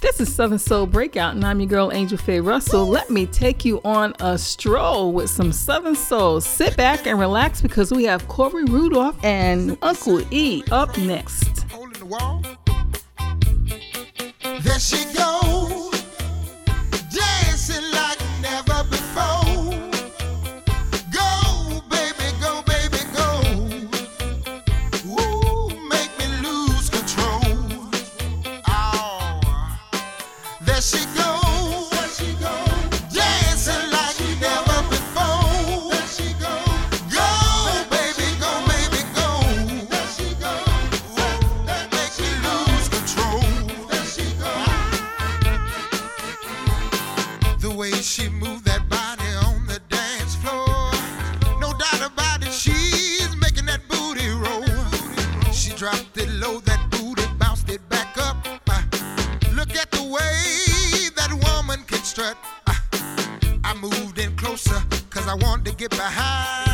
This is Southern Soul Breakout, and I'm your girl Angel Faye Russell. Let me take you on a stroll with some Southern Soul. Sit back and relax because we have Corey Rudolph and Uncle E up next. There she goes. I want to get behind.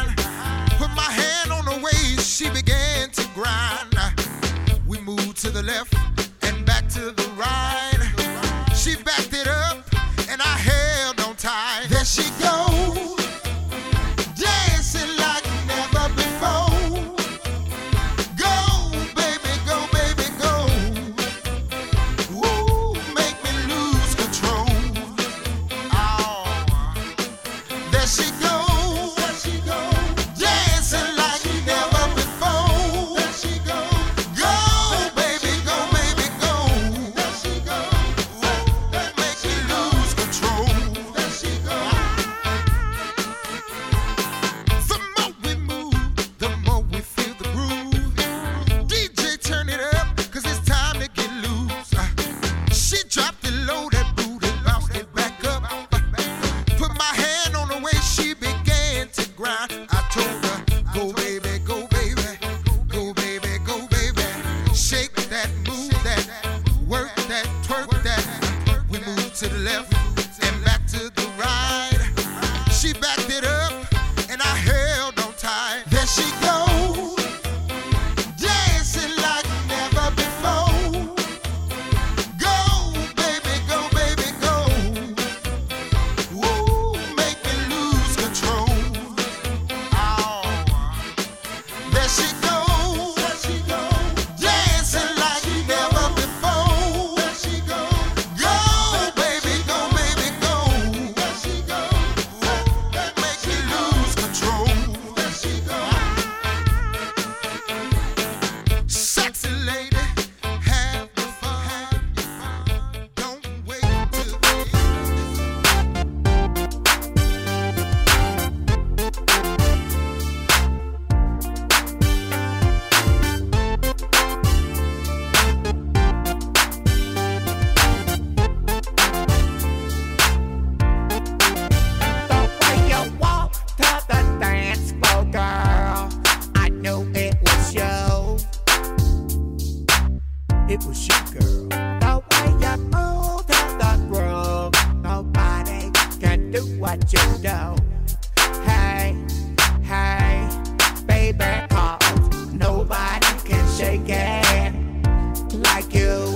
like you.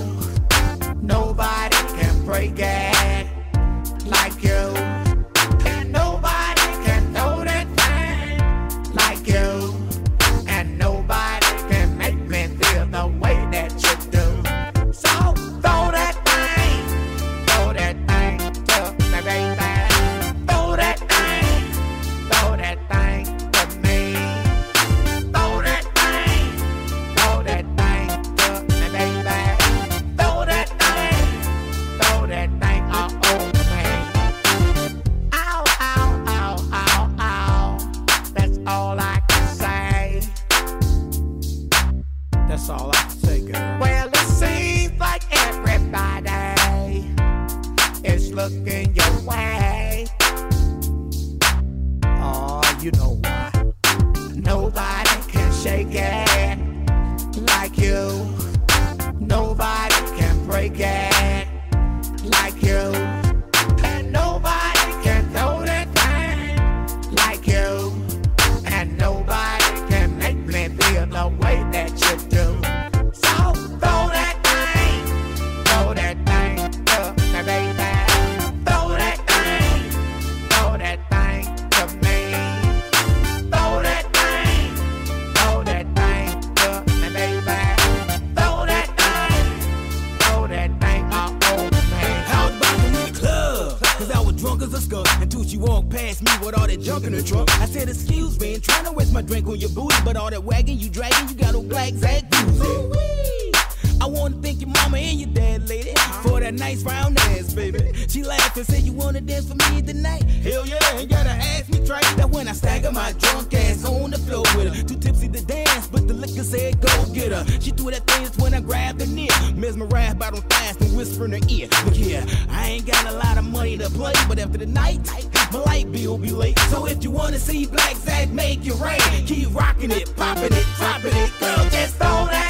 my drunk ass on the floor with her. Too tipsy to dance, but the liquor said go get her. She threw that thing when I grabbed the near. Mesmerized by them thighs and whisper in her ear. Look here, I ain't got a lot of money to play, but after the night, my light bill be late. So if you wanna see Black Zack make it rain, keep rocking it, popping it, popping it, girl, just throw that.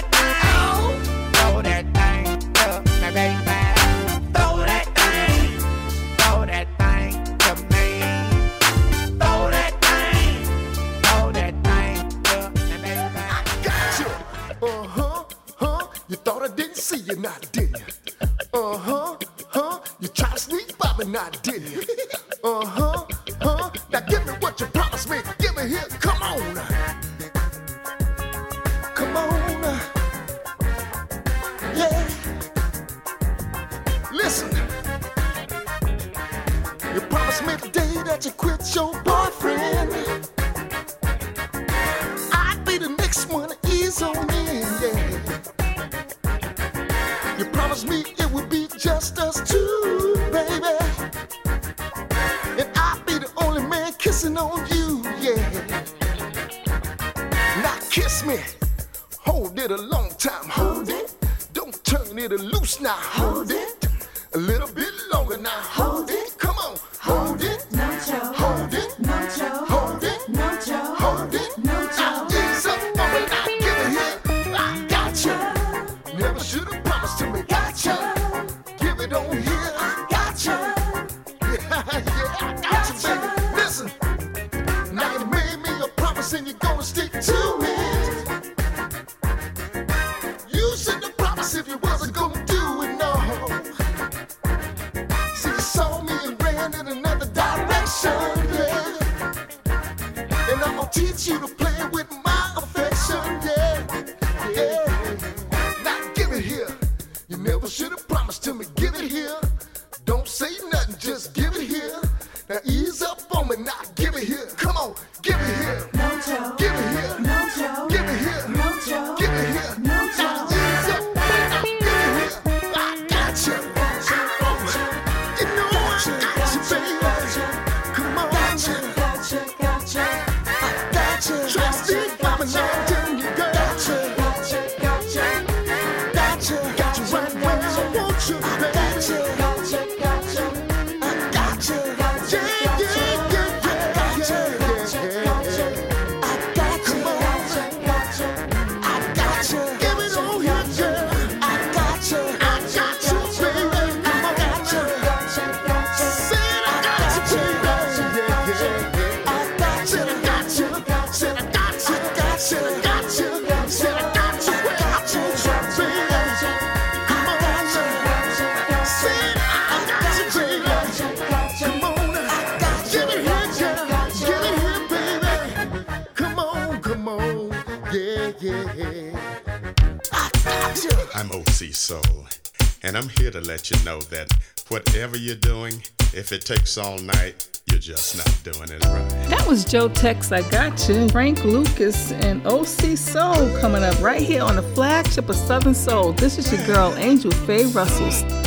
you know that whatever you're doing, if it takes all night, you're just not doing it right. That was Joe Tex, I Got You, Frank Lucas, and OC Soul coming up right here on the flagship of Southern Soul. This is your girl, Angel Faye Russell.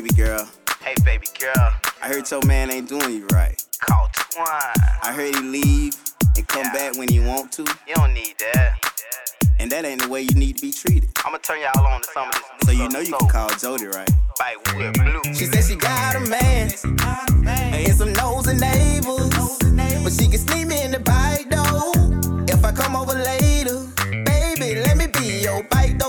baby girl. Hey, baby girl. I heard your man ain't doing you right. Call Twine. I heard he leave and come yeah. back when he want to. You don't need that. And that ain't the way you need to be treated. I'ma turn y'all on to some of this. So you know you can call Jody, right? Bite blue. She said she got a man. And some nose and neighbors. But she can sneak me in the bike though. If I come over later, baby, let me be your bike.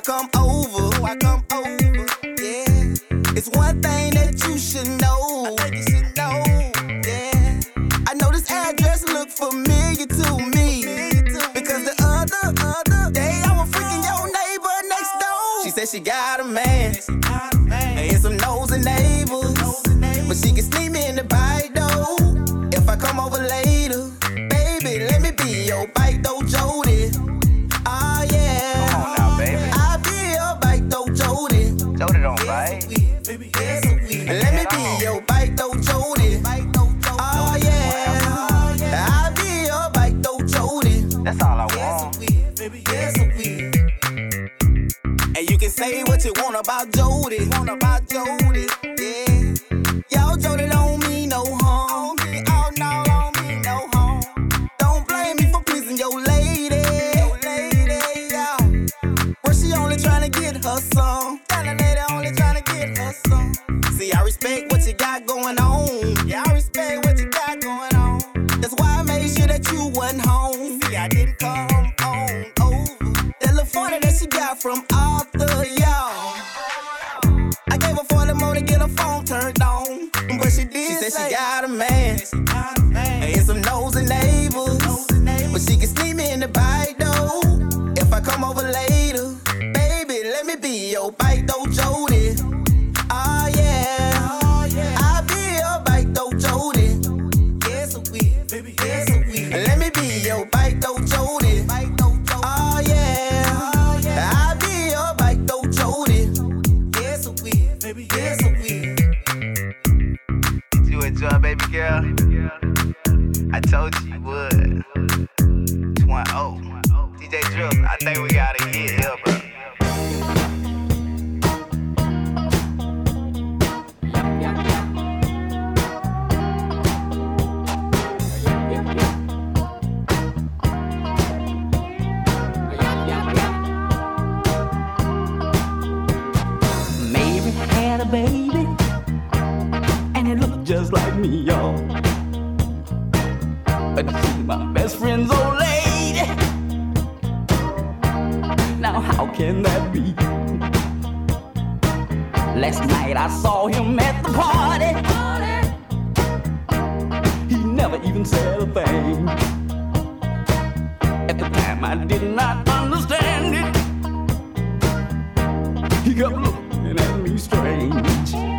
I come over. So I come over. Yeah. It's one thing that you should know. I you should know. Yeah. I know this address look familiar to me. Because the other, other day I was freaking your neighbor next door. She said she got a man. And some nosy neighbors. But she can sneak me in the bite though. If I come over later, baby, let me be your bike though, Jody. about Jody. Wanna about Jody. baby, and it looked just like me, y'all. But she's my best friend's old lady. Now how can that be? Last night I saw him at the party. He never even said a thing. At the time I did not understand it. He kept looking strange.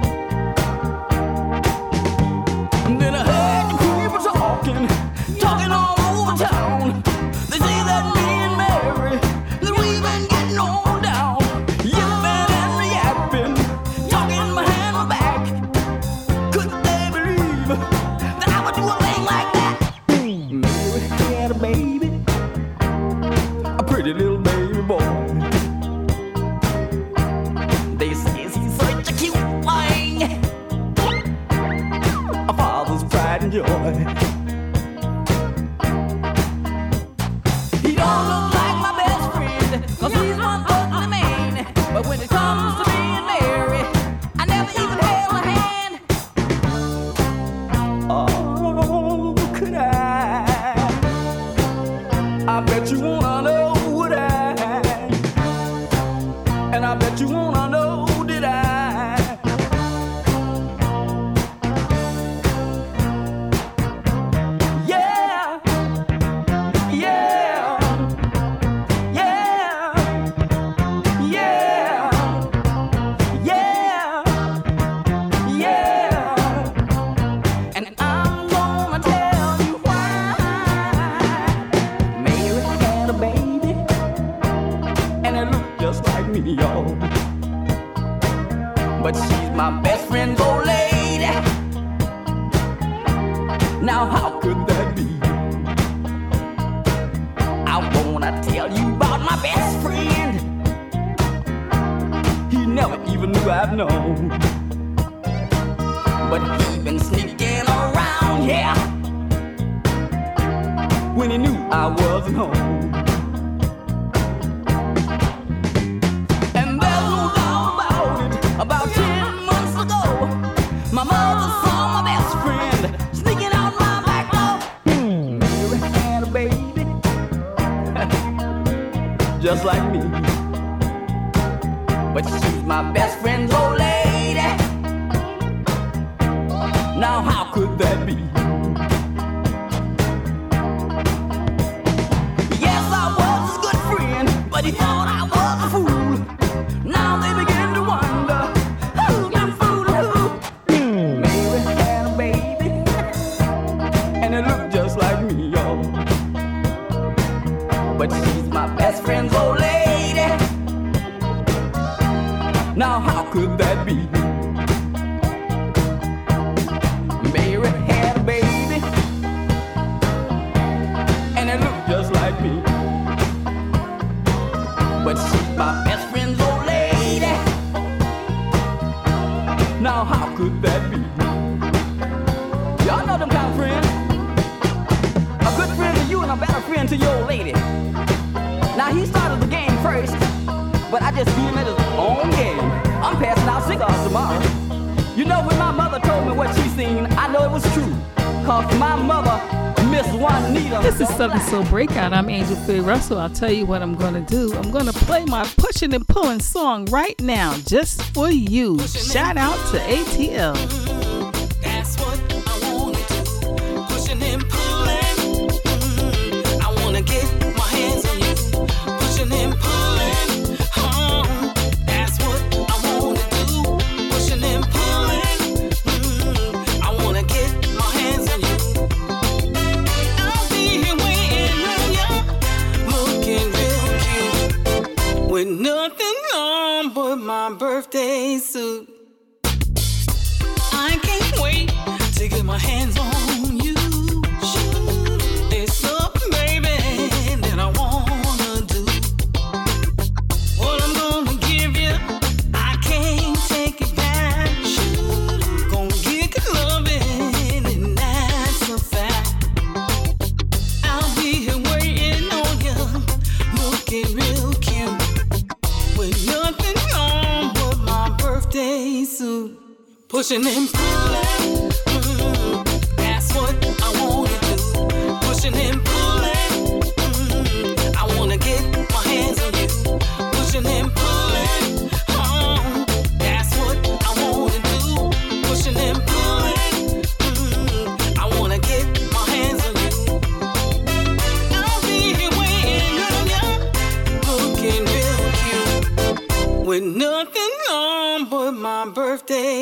Joy. I just beat him at his own game. I'm passing out stars tomorrow. You know, when my mother told me what she seen, I know it was true. Cause my mother, Miss Juanita. This is Southern Soul Breakout. I'm Angel Faye Russell. I'll tell you what I'm gonna do. I'm gonna play my pushing and pulling song right now, just for you. Shout out to ATL. nothing on but my birthday suit. I can't wait to get my hands on. pushing and pulling.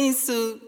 isso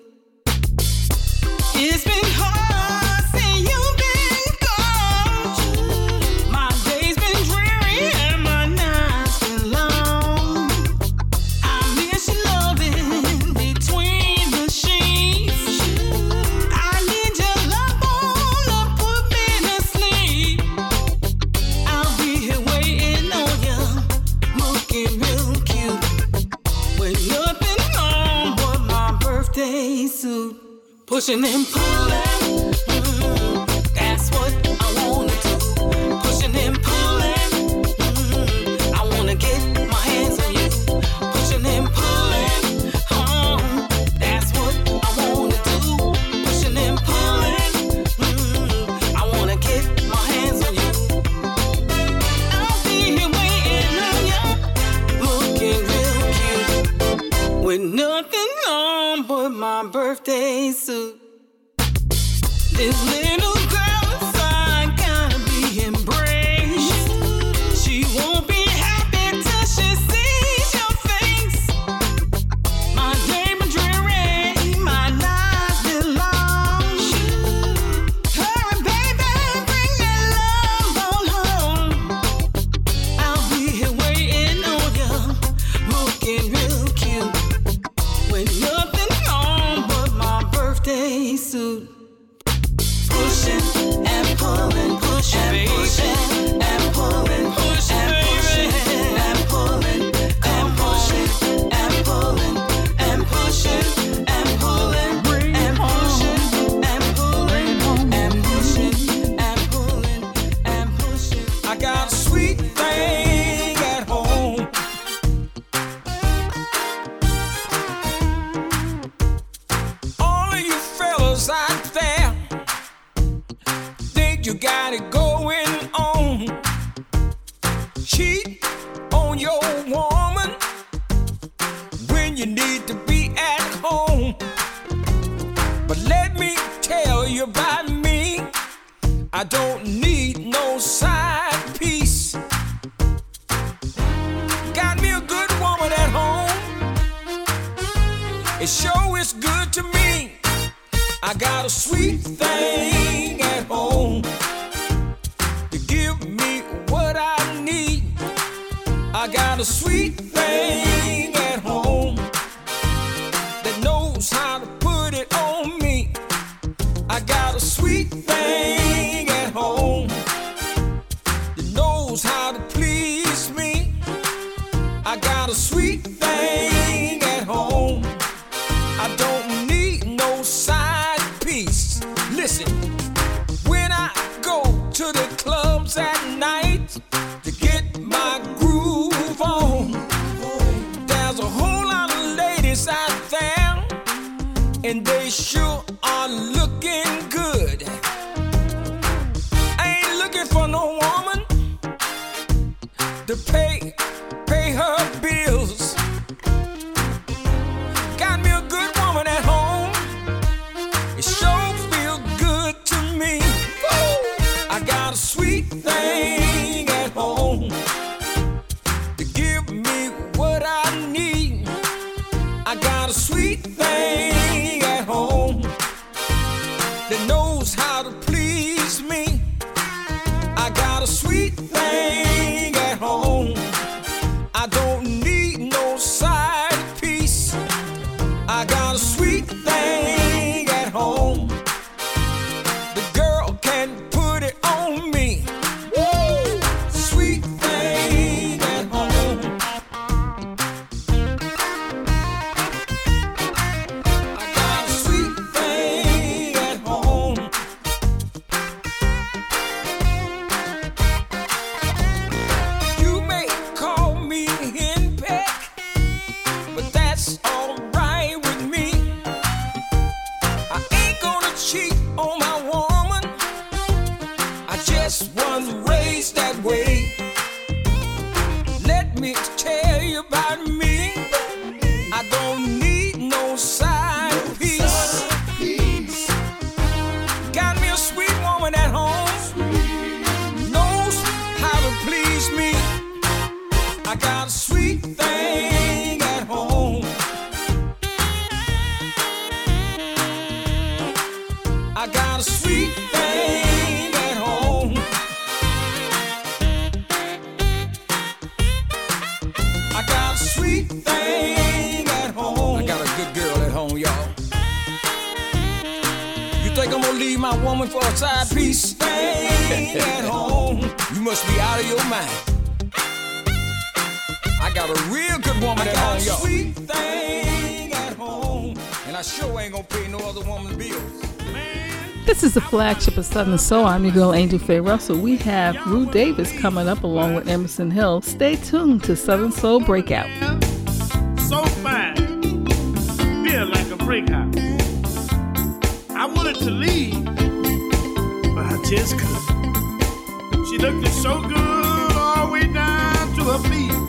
Bishop of Southern Soul. I'm your girl, Angel Faye Russell. We have Rue Davis coming up along with Emerson Hill. Stay tuned to Southern Soul Breakout. So fine, feel like a breakout. I wanted to leave, but I just couldn't. She looked so good all the way down to her feet.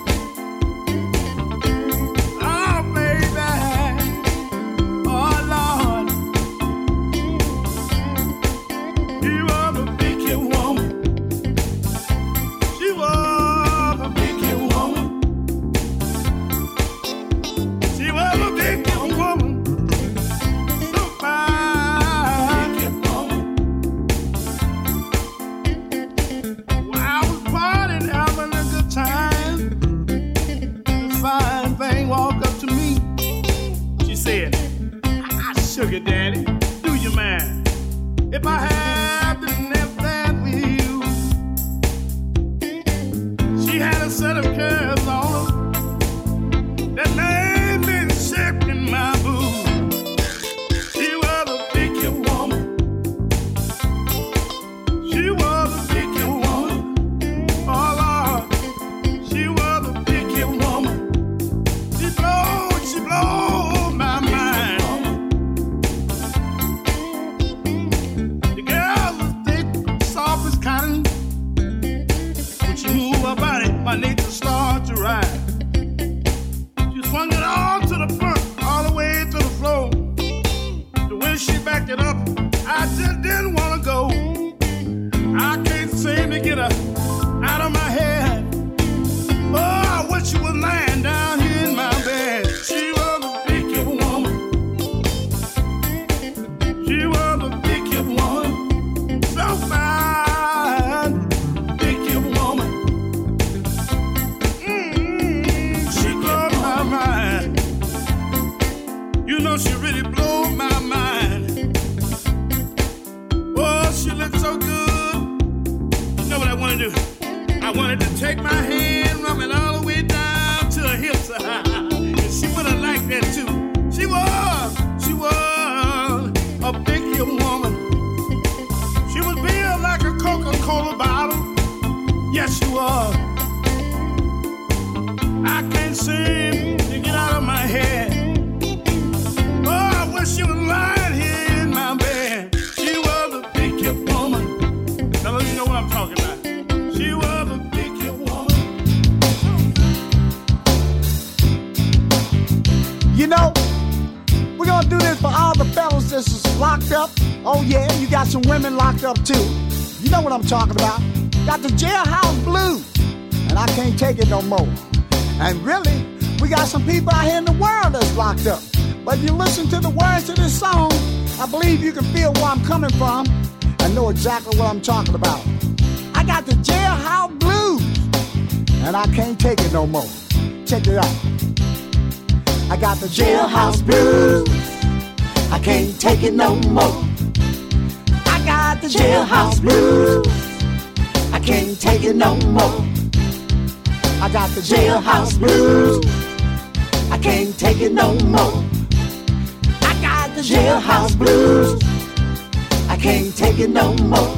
Take it no more. I got the jailhouse blues. I can't take it no more. I got the jailhouse blues. I can't take it no more. I got the jailhouse blues. I can't take it no more.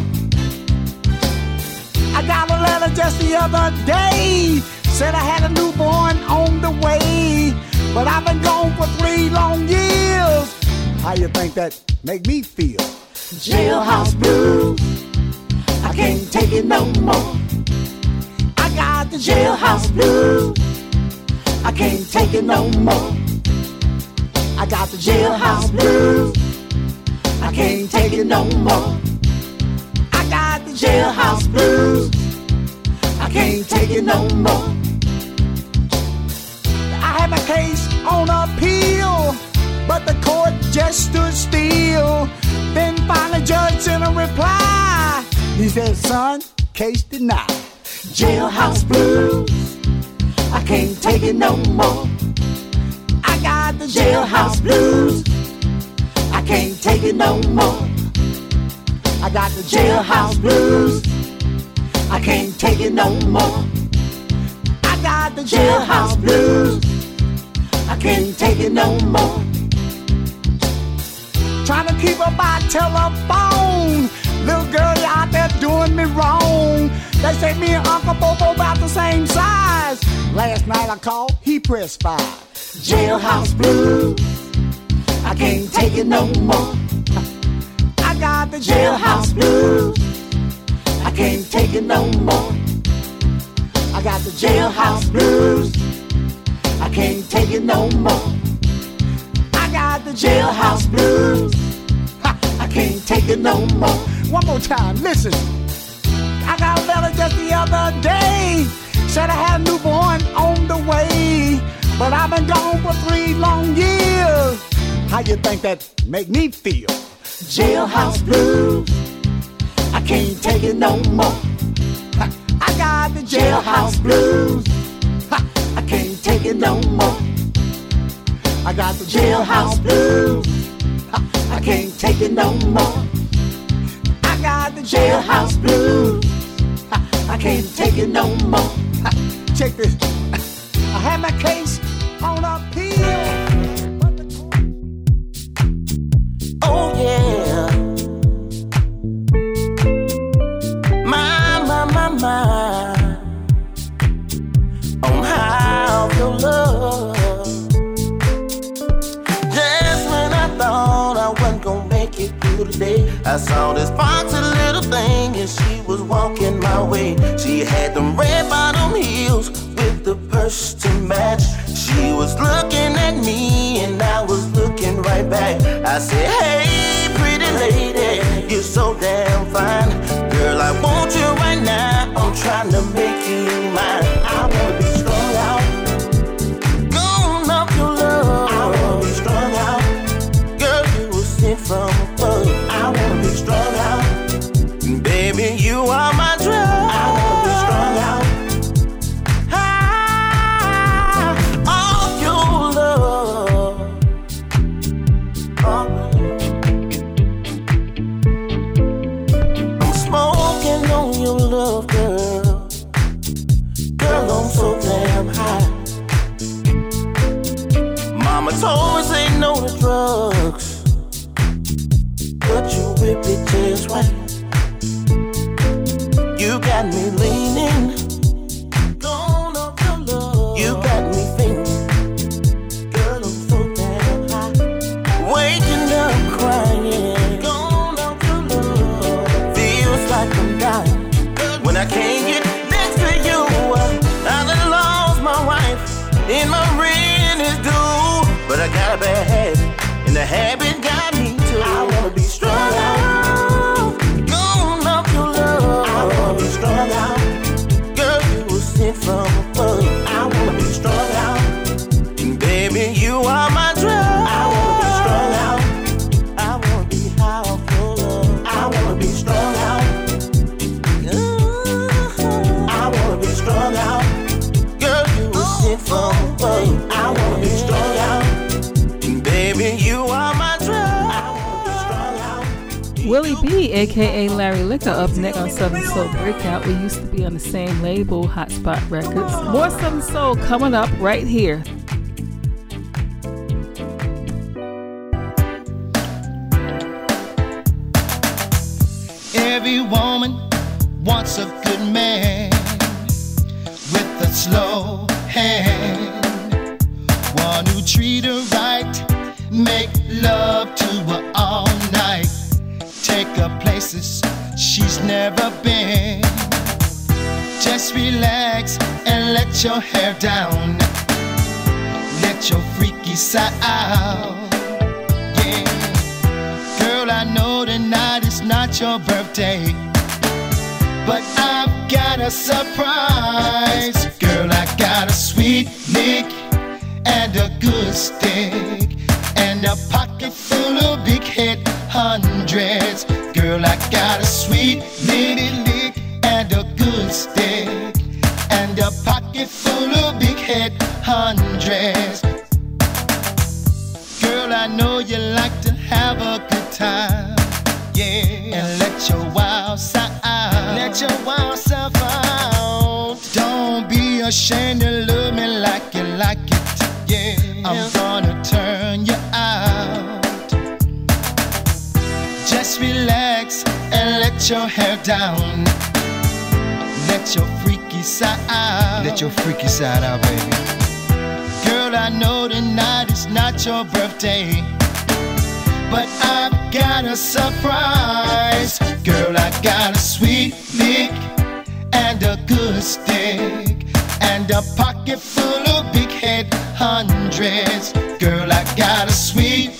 I got a letter just the other day. Said I had a newborn on the way. But I've been gone for three long years. How you think that make me feel? Jailhouse blues. I can't take it no more. I got the jailhouse blues. I can't take it no more. I got the jailhouse blues. I can't take it no more. I got the jailhouse blues. I can't take it no more. I had my case on appeal, but the court just stood still. Then finally, judge sent a reply. He said, "Son, case denied. Jailhouse blues. I can't take it no more. I got the jailhouse blues. I can't take it no more. I got the jailhouse blues. I can't take it no more. I got the jailhouse blues. I can't take it no more. Trying to keep up by telephone. Little girl out there doing me wrong. They say me and Uncle Bobo about the same size. Last night I called, he pressed five. Jailhouse blues. I can't take it no more. I got the jailhouse blues. I can't take it no more. I got the jailhouse blues. I can't take it no more. Got the jailhouse blues. Ha, I can't take it no more. One more time, listen. I got a fella just the other day. Said I had a newborn on the way. But I've been gone for three long years. How you think that make me feel? Jailhouse blues. I can't take it no more. Ha, I got the jailhouse blues. Ha, I can't take it no more. I got the jailhouse blues. I can't take it no more. I got the jailhouse blues. I can't take it no more. Check this. I had my case on appeal. I saw this foxy little thing and she was walking my way. She had them red bottom heels with the purse to match. She was looking at me and I was looking right back. I said, Hey, pretty lady, you're so damn fine. Girl, I want you right now. I'm trying to make you mine. I wanna got aka Larry Liquor, up next on Southern Soul Breakout. We used to be on the same label, Hotspot Records. More Southern Soul coming up right here. A your hair down. Let your freaky side out. Let your freaky side out, baby. Girl, I know tonight is not your birthday, but I've got a surprise. Girl, I got a sweet lick and a good stick and a pocket full of big head hundreds. Girl, I got a sweet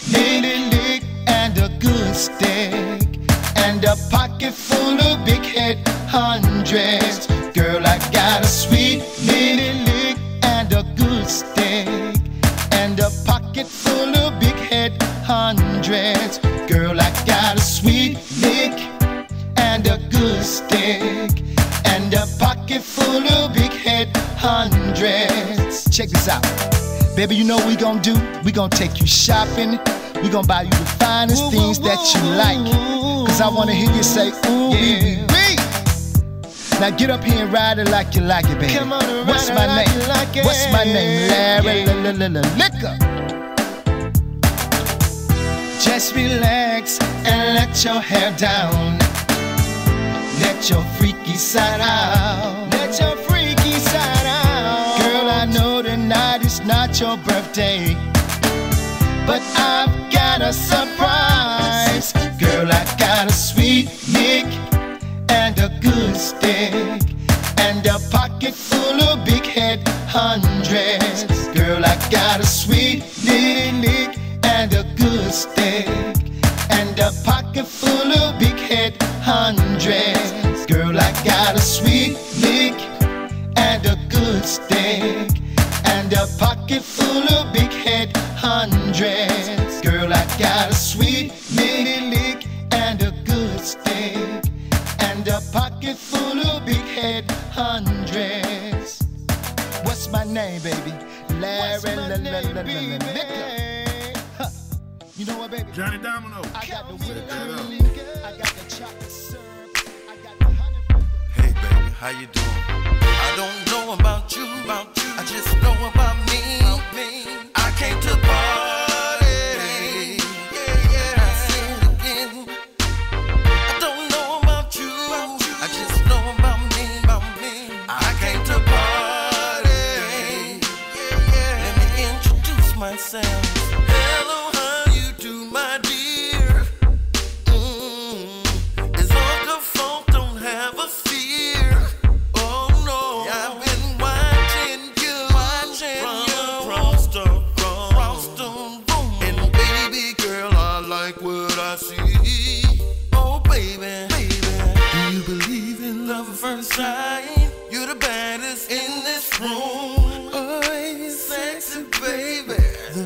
a pocket full of big head hundreds. Girl, I got a sweet little lick and a good stick and a pocket full of big head hundreds. Girl, I got a sweet lick and a good stick and a pocket full of big head hundreds. Check this out. Baby, you know we gonna do? We gonna take you shopping. We gonna buy you the finest things that you like. Cause I wanna hear you say, ooh, yeah. Now get up here and ride it like you like it, baby. Come on and What's my name? you like it. What's my name? Larry la, la, Liquor. Just relax and let your hair down. Let your freaky side out. Let your freaky side out. Girl, I know tonight is not your birthday, but I've a surprise. Girl, I got a sweet lick and a good stick and a pocket full of big head hundreds. Girl, I got a sweet lick and a good stick and a pocket full of big head hundreds. Girl, I got a sweet lick and a good stick and a pocket full of Johnny Domino. I got the whipped cream, I got the chocolate syrup, I got the honey. Hey baby, how you doing? I don't know about you, about you. I just know about me.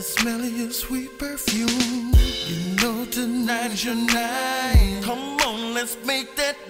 Smell of your sweet perfume. You know tonight is your night. Come on, let's make that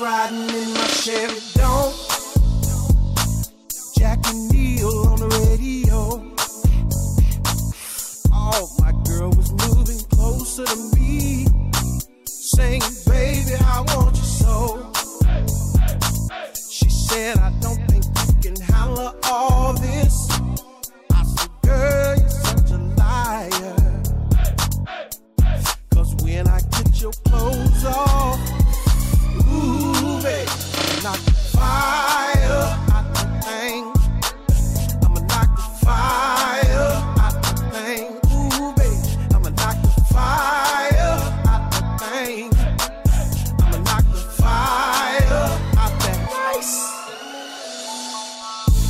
riding in my Chevy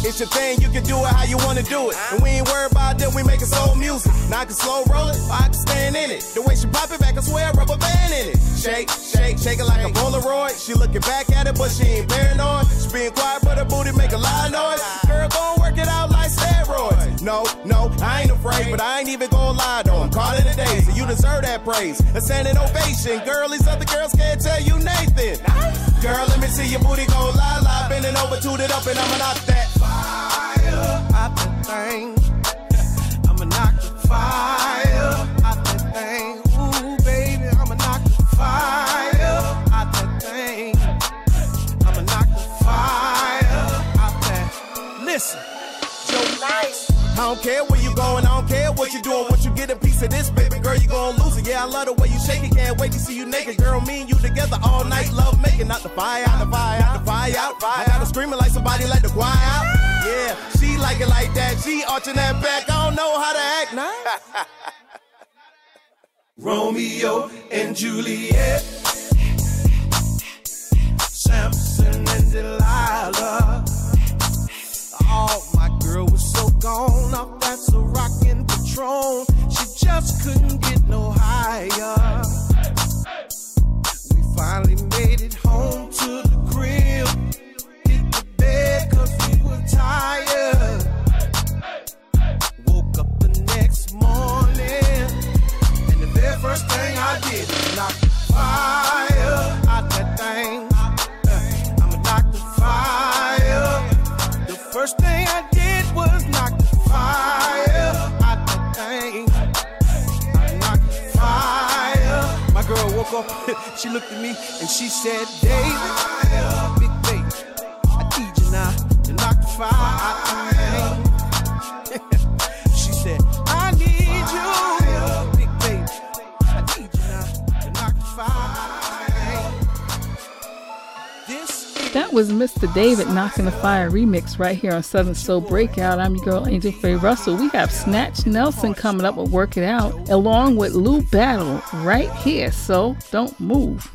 It's your thing, you can do it how you wanna do it. And we ain't worried about that, we make making soul music. Now I can slow roll it, I can stand in it. The way she pop it back, I swear, rubber band in it. Shake, shake, shake it like a Polaroid. She looking back at it, but she ain't paranoid. She being quiet, but her booty make a lot of noise. Girl, gon' work it out like steroids. No, no, I ain't afraid, but I ain't even gonna lie though. I'm calling it a day, so you deserve that praise. A standing ovation. Girl, these other girls can't tell you Nathan. Girl, let me see your booty go la la, bending over, toot it up, and I'ma knock that I don't care where you going, I don't care what you doing. Once you get a piece of this, baby girl, you gon' lose it. Yeah, I love the way you shake it. Can't wait to see you naked, girl. Me and you together all night, love making. Not the fire out, the fire out, the fire out. I got her screaming like somebody let the choir out. Yeah, she like it like that. She arching that back. I don't know how to act now. Romeo and Juliet, Samson and Delilah. Oh, my girl was so gone off that Ciroc Patron. She just couldn't get no higher. We finally made it home to the crib. She looked at me and she said, David, fire. she said, I need you. Baby, I need you to knock the fire. That was Mr. David Knocking the Fire remix right here on Southern Soul Breakout. I'm your girl Angel Faye Russell. We have Snatch Nelson coming up with Work It Out along with Lou Battle right here. So don't move.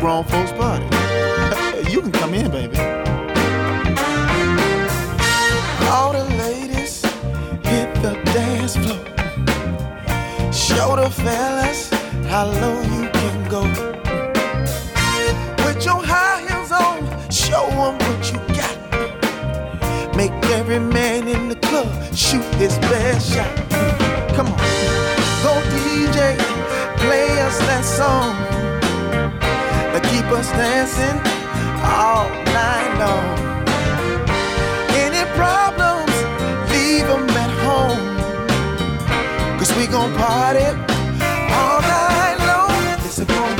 grown folks party. you can come in, baby. All the ladies hit the dance floor. Show the fellas how low you can go. Put your high heels on, show them what you got. Make every man in the club shoot his best shot. Come on, go DJ, play us that song us dancing all night long. Any problems, leave them at home. Cause we gon' party all night long. It's a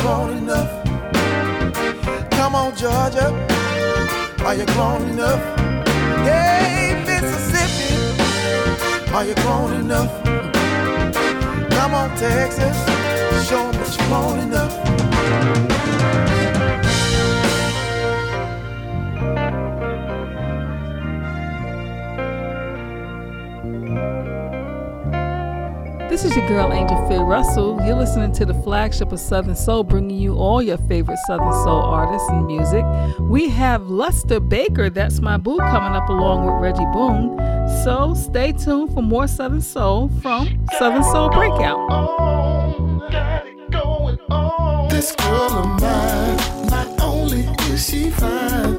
grown enough? Come on, Georgia, are you grown enough? Hey, Mississippi, are you grown enough? Come on, Texas, show them that you're grown enough. This is your girl Angel Faye Russell. You're listening to the flagship of Southern Soul, bringing you all your favorite Southern Soul artists and music. We have Lester Baker, that's my boo, coming up along with Reggie Boone. So stay tuned for more Southern Soul from Southern Soul Breakout. This girl of mine, not only is she fine.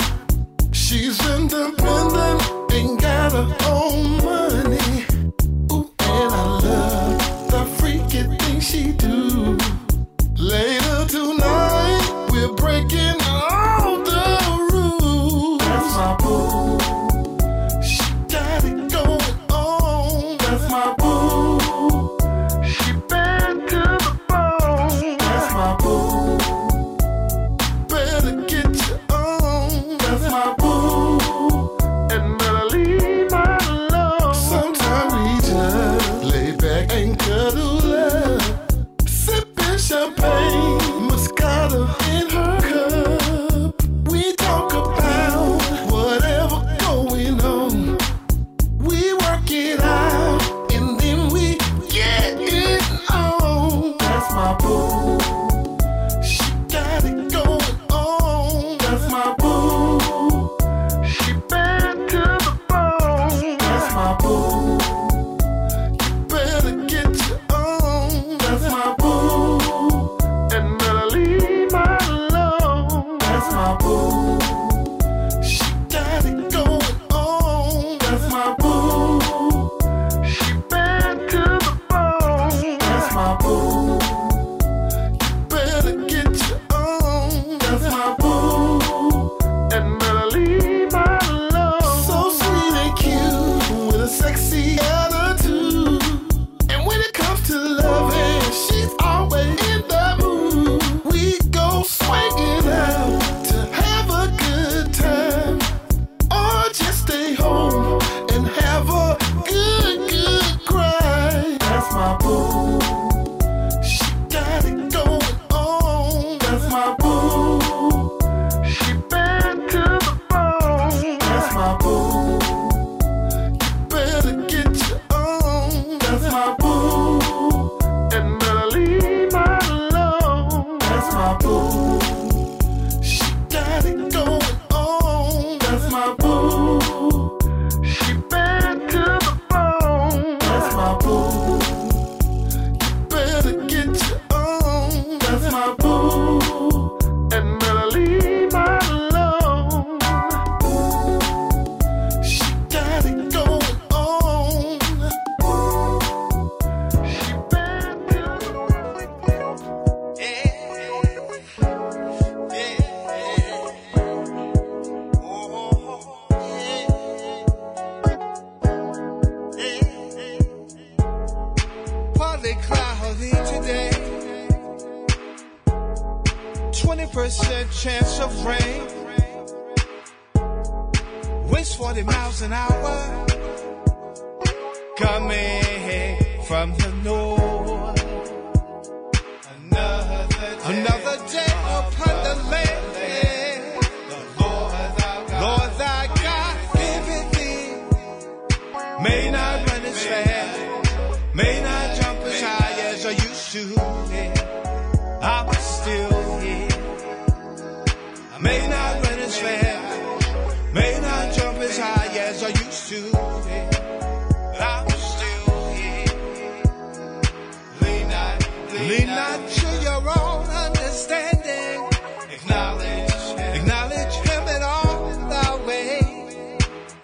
Lean not to your own understanding. Acknowledge, acknowledge Him in all.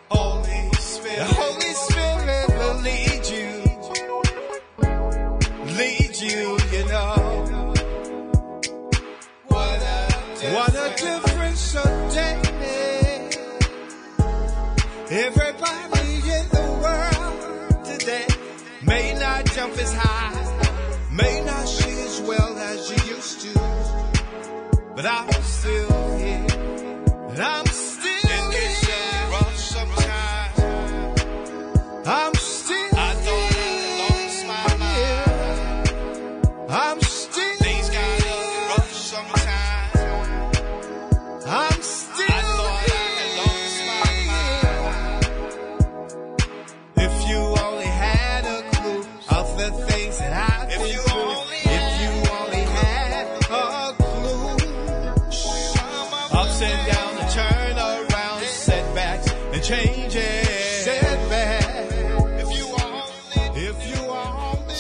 Holy Spirit, the Holy Spirit will lead you, lead you. You know what a difference, a, Everybody in the world today may not jump as high she used to. But I'm still here. And I'm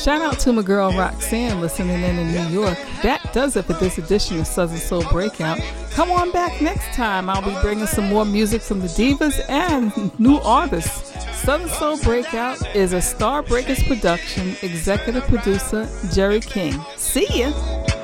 Shout out to my girl Roxanne listening in in New York. That does it for this edition of Southern Soul Breakout. Come on back next time. I'll be bringing some more music from the divas and new artists. Southern Soul Breakout is a Starbreakers production, executive producer Jerry King. See ya!